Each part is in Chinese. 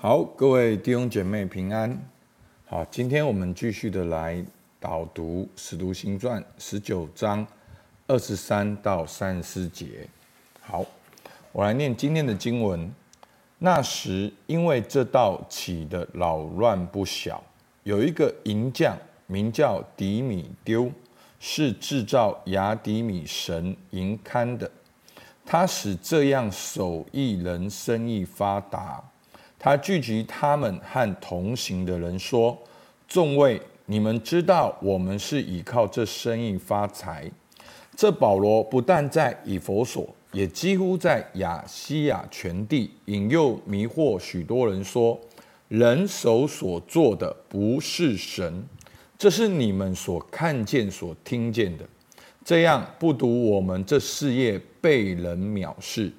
好，各位弟兄姐妹平安。好，今天我们继续的来导读《使徒行传》十九章二十三到三十四节。好，我来念今天的经文。那时，因为这道起的扰乱不小，有一个银匠名叫迪米丢，是制造雅迪米神银龛的。他使这样手艺人生意发达。他聚集他们和同行的人说：“众位，你们知道我们是倚靠这生意发财。这保罗不但在以弗所，也几乎在亚细亚全地引诱迷惑许多人说，人手所做的不是神，这是你们所看见、所听见的。这样不独我们这事业被人藐视。”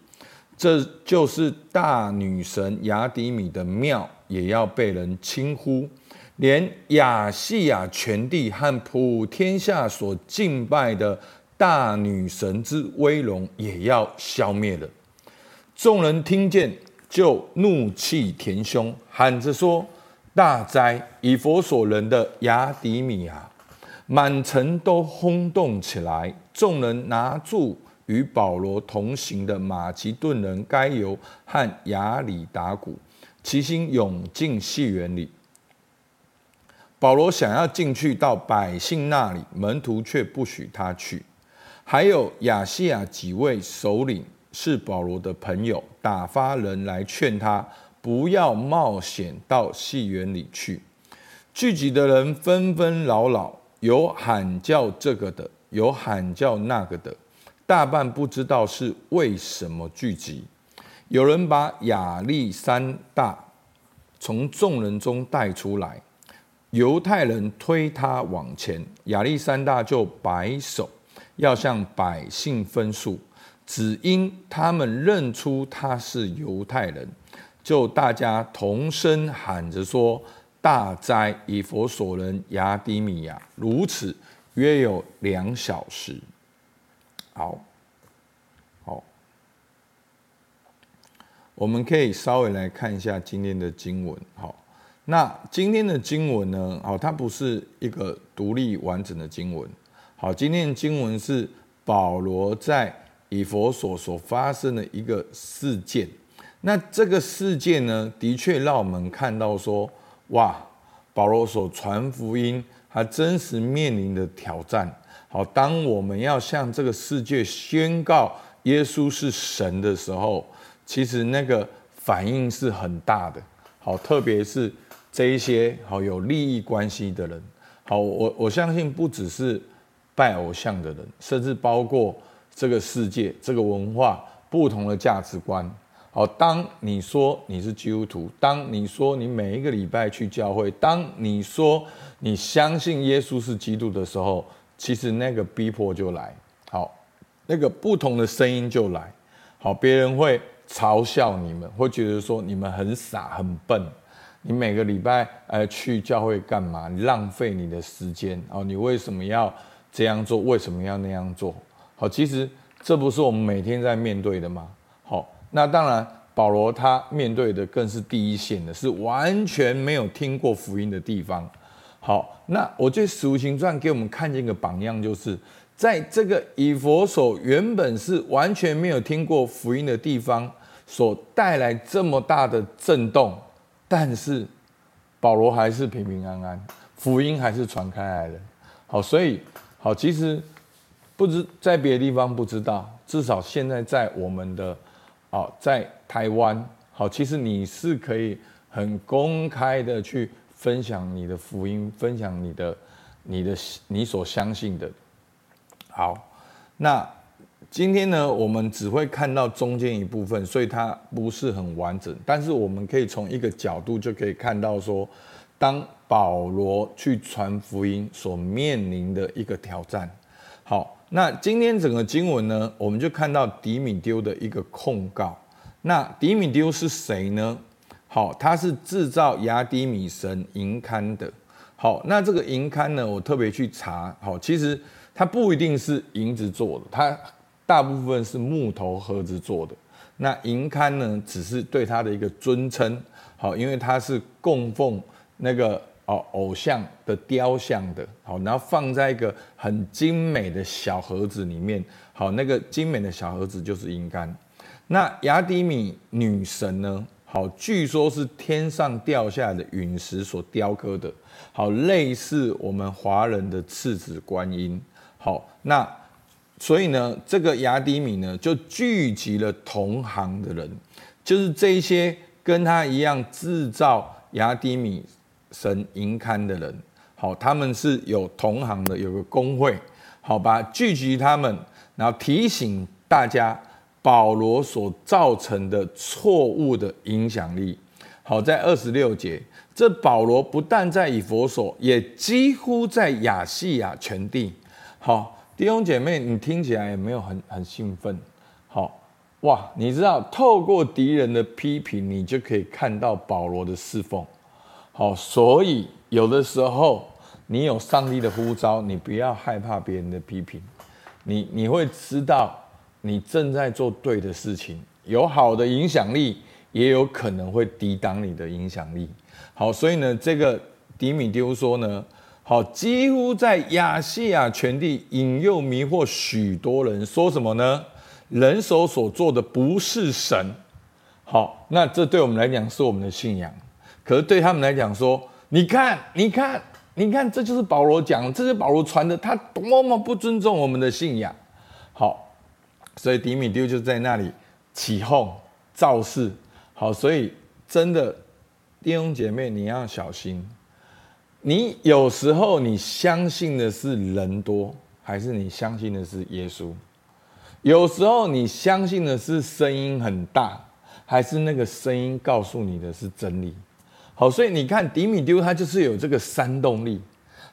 这就是大女神雅底米的庙，也要被人轻呼，连亚细亚全地和普天下所敬拜的大女神之威荣，也要消灭了。众人听见，就怒气填胸，喊着说：“大哉！以佛所人的雅底米啊！”满城都轰动起来，众人拿住。与保罗同行的马其顿人该由和亚里达古，齐心涌进戏园里。保罗想要进去到百姓那里，门徒却不许他去。还有亚细亚几位首领是保罗的朋友，打发人来劝他不要冒险到戏园里去。聚集的人纷纷扰扰，有喊叫这个的，有喊叫那个的。大半不知道是为什么聚集，有人把亚历山大从众人中带出来，犹太人推他往前，亚历山大就摆手要向百姓分诉，只因他们认出他是犹太人，就大家同声喊着说：“大哉，以佛所人亚底米亚！”如此约有两小时。好，好，我们可以稍微来看一下今天的经文。好，那今天的经文呢？好，它不是一个独立完整的经文。好，今天的经文是保罗在以弗所所发生的一个事件。那这个事件呢，的确让我们看到说，哇，保罗所传福音，他真实面临的挑战。好，当我们要向这个世界宣告耶稣是神的时候，其实那个反应是很大的。好，特别是这一些好有利益关系的人。好，我我相信不只是拜偶像的人，甚至包括这个世界、这个文化不同的价值观。好，当你说你是基督徒，当你说你每一个礼拜去教会，当你说你相信耶稣是基督的时候。其实那个逼迫就来，好，那个不同的声音就来，好，别人会嘲笑你们，会觉得说你们很傻很笨，你每个礼拜呃去教会干嘛？你浪费你的时间哦，你为什么要这样做？为什么要那样做？好，其实这不是我们每天在面对的吗？好，那当然，保罗他面对的更是第一线的，是完全没有听过福音的地方。好，那我觉得《使徒行传》给我们看见一个榜样，就是在这个以佛所原本是完全没有听过福音的地方，所带来这么大的震动，但是保罗还是平平安安，福音还是传开来了。好，所以好，其实不知在别的地方不知道，至少现在在我们的啊，在台湾，好，其实你是可以很公开的去。分享你的福音，分享你的、你的、你所相信的。好，那今天呢，我们只会看到中间一部分，所以它不是很完整。但是我们可以从一个角度就可以看到说，当保罗去传福音所面临的一个挑战。好，那今天整个经文呢，我们就看到迪米丢的一个控告。那迪米丢是谁呢？好，它是制造亚底米神银龛的。好，那这个银龛呢，我特别去查。好，其实它不一定是银子做的，它大部分是木头盒子做的。那银刊呢，只是对它的一个尊称，好，因为它是供奉那个哦偶像的雕像的，好，然后放在一个很精美的小盒子里面，好，那个精美的小盒子就是银刊。那雅底米女神呢，好，据说是天上掉下来的陨石所雕刻的，好，类似我们华人的赤子观音，好，那。所以呢，这个雅底米呢，就聚集了同行的人，就是这些跟他一样制造雅底米神营刊的人。好，他们是有同行的，有个公会，好吧，聚集他们，然后提醒大家保罗所造成的错误的影响力。好，在二十六节，这保罗不但在以弗所，也几乎在亚细亚全地。好。弟兄姐妹，你听起来有没有很很兴奋？好哇，你知道透过敌人的批评，你就可以看到保罗的侍奉。好，所以有的时候你有上帝的呼召，你不要害怕别人的批评，你你会知道你正在做对的事情，有好的影响力，也有可能会抵挡你的影响力。好，所以呢，这个底米丢说呢。好，几乎在亚细亚全地引诱迷惑许多人，说什么呢？人手所做的不是神。好，那这对我们来讲是我们的信仰，可是对他们来讲说，你看，你看，你看，这就是保罗讲，这是保罗传的，他多么不尊重我们的信仰。所以底米丢就在那里起哄造势。好，所以真的弟兄姐妹，你要小心。你有时候你相信的是人多，还是你相信的是耶稣？有时候你相信的是声音很大，还是那个声音告诉你的是真理？好，所以你看底米丢他就是有这个煽动力，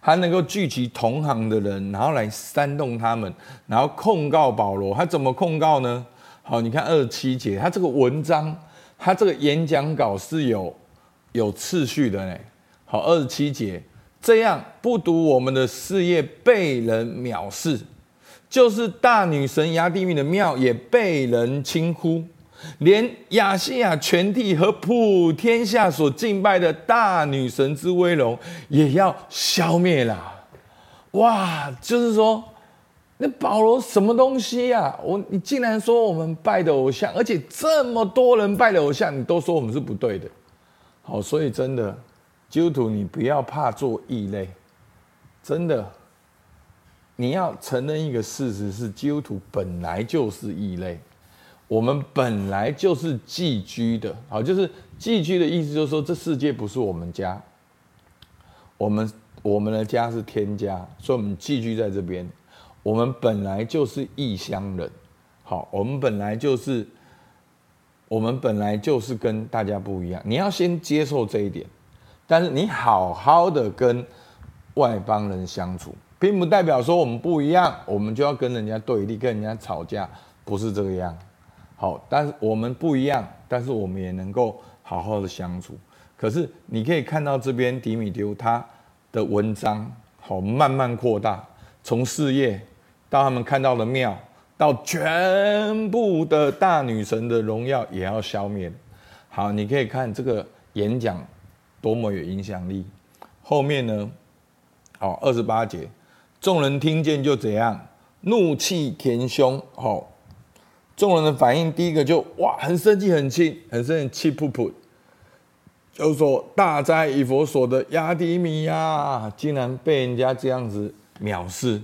他能够聚集同行的人，然后来煽动他们，然后控告保罗。他怎么控告呢？好，你看二十七节，他这个文章，他这个演讲稿是有有次序的呢。好，二十七节，这样不独我们的事业被人藐视，就是大女神雅底米的庙也被人轻忽，连亚细亚全地和普天下所敬拜的大女神之威荣也要消灭了。哇，就是说，那保罗什么东西呀、我你竟然说我们拜的偶像，而且这么多人拜的偶像，你都说我们是不对的。好，所以真的。基督徒，你不要怕做异类，真的，你要承认一个事实是，基督徒本来就是异类，我们本来就是寄居的。好，就是寄居的意思，就是说这世界不是我们家，我们我们的家是天家，所以我们寄居在这边。我们本来就是异乡人，好，我们本来就是，我们本来就是跟大家不一样。你要先接受这一点。但是你好好的跟外邦人相处，并不代表说我们不一样，我们就要跟人家对立，跟人家吵架，不是这个样。好，但是我们不一样，但是我们也能够好好的相处。可是你可以看到这边底米丢他的文章，好，慢慢扩大，从事业到他们看到的庙，到全部的大女神的荣耀也要消灭。好，你可以看这个演讲。多么有影响力！后面呢？好，二十八节，众人听见就怎样？怒气填胸。好，众人的反应，第一个就哇，很生气，很气，很生气，气噗噗。就说，大哉以佛所的雅底米呀，竟然被人家这样子藐视，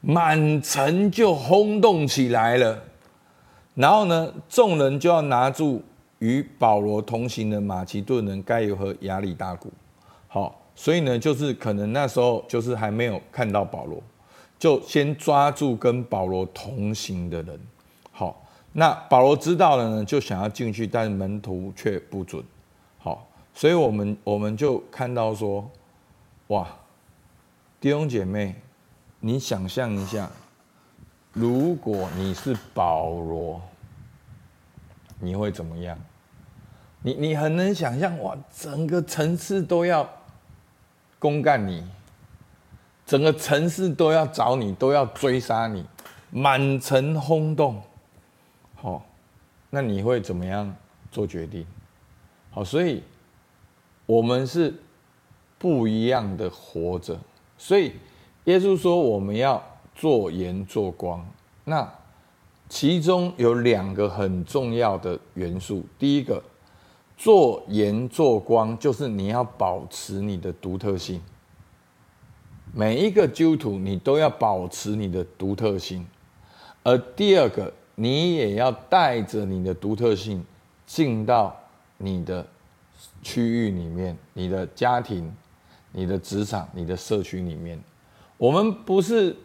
满城就轰动起来了。然后呢，众人就要拿住。与保罗同行的马其顿人该有和亚里大古，好，所以呢，就是可能那时候就是还没有看到保罗，就先抓住跟保罗同行的人，那保罗知道了呢，就想要进去，但门徒却不准，好，所以我们我们就看到说，哇，弟兄姐妹，你想象一下，如果你是保罗，你会怎么样？你你很能想象哇，整个城市都要公干你，整个城市都要找你，都要追杀你，满城轰动。好，那你会怎么样做决定？好，所以我们是不一样的活着。所以耶稣说我们要做盐做光。那其中有两个很重要的元素。第一个，做盐做光，就是你要保持你的独特性。每一个基督徒，你都要保持你的独特性。而第二个，你也要带着你的独特性进到你的区域里面、你的家庭、你的职场、你的社区里面。我们不是。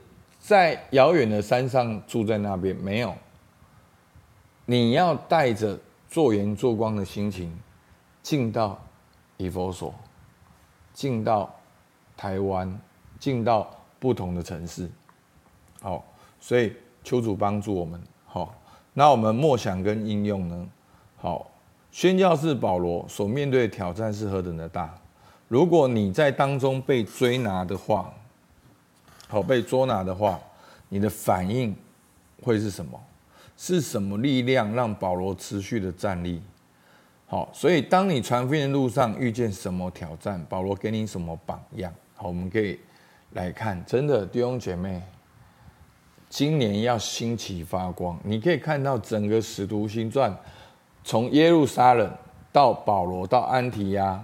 在遥远的山上住在那边没有，你要带着做盐做光的心情，进到以弗所，进到台湾，进到不同的城市。好，所以求主帮助我们。好，那我们默想跟应用呢？好，宣教士保罗所面对的挑战是何等的大。如果你在当中被追拿的话。好，被捉拿的话，你的反应会是什么？是什么力量让保罗持续的站立？好，所以当你传福音的路上遇见什么挑战，保罗给你什么榜样？好，我们可以来看，真的弟兄姐妹，今年要兴起发光。你可以看到整个使徒行传，从耶路撒冷到保罗到安提亚，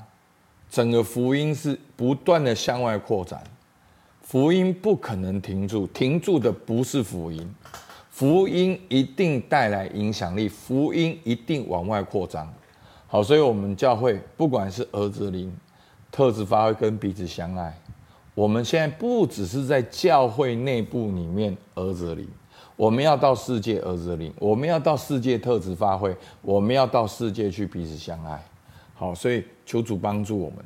整个福音是不断的向外扩展。福音不可能停住，停住的不是福音，福音一定带来影响力，福音一定往外扩张。好，所以我们教会不管是儿子灵、特质发挥跟彼此相爱，我们现在不只是在教会内部里面儿子灵，我们要到世界儿子灵，我们要到世界特质发挥，我们要到世界去彼此相爱。好，所以求主帮助我们。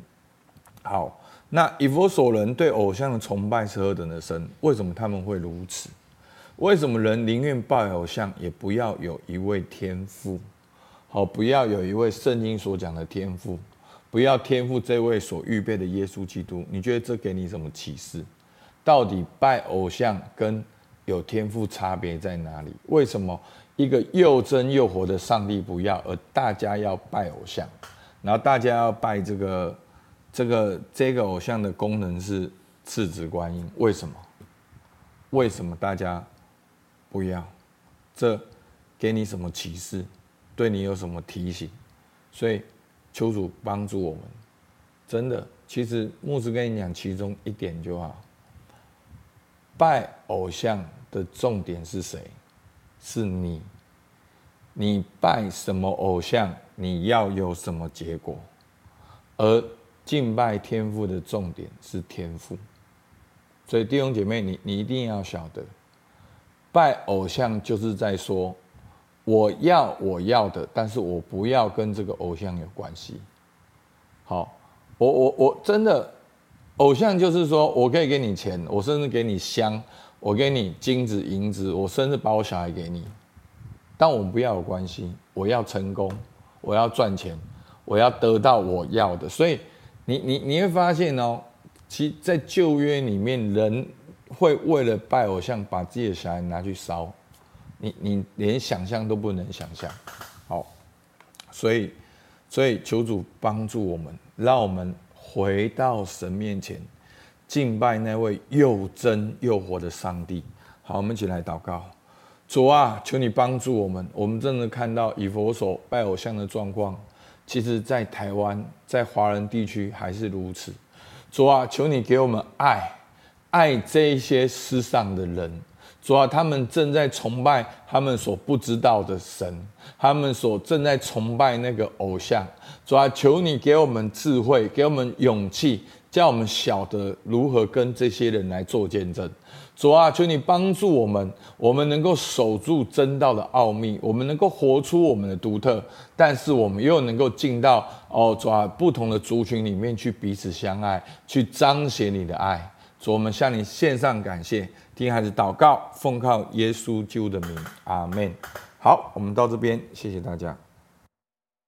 好。那以弗所人对偶像的崇拜是何等的深？为什么他们会如此？为什么人宁愿拜偶像，也不要有一位天父？好，不要有一位圣经所讲的天父，不要天赋这位所预备的耶稣基督。你觉得这给你什么启示？到底拜偶像跟有天赋差别在哪里？为什么一个又真又活的上帝不要，而大家要拜偶像？然后大家要拜这个？这个这个偶像的功能是次子观音，为什么？为什么大家不要？这给你什么启示？对你有什么提醒？所以求主帮助我们。真的，其实牧师跟你讲其中一点就好。拜偶像的重点是谁？是你。你拜什么偶像，你要有什么结果？而敬拜天父的重点是天父，所以弟兄姐妹，你你一定要晓得，拜偶像就是在说，我要我要的，但是我不要跟这个偶像有关系。好，我我我真的，偶像就是说我可以给你钱，我甚至给你香，我给你金子银子，我甚至把我小孩给你，但我们不要有关系，我要成功，我要赚钱，我要得到我要的，所以。你你你会发现哦，其在旧约里面，人会为了拜偶像，把自己的小孩拿去烧，你你连想象都不能想象。好，所以所以求主帮助我们，让我们回到神面前，敬拜那位又真又活的上帝。好，我们一起来祷告，主啊，求你帮助我们。我们真的看到以佛所拜偶像的状况。其实，在台湾，在华人地区还是如此。主啊，求你给我们爱，爱这些世上的人。主啊，他们正在崇拜他们所不知道的神，他们所正在崇拜那个偶像。主啊，求你给我们智慧，给我们勇气，叫我们晓得如何跟这些人来做见证。主啊，求你帮助我们，我们能够守住真道的奥秘，我们能够活出我们的独特，但是我们又能够进到哦，主啊，不同的族群里面去彼此相爱，去彰显你的爱。主，我们向你献上感谢，听孩子祷告，奉靠耶稣救的名，阿门。好，我们到这边，谢谢大家。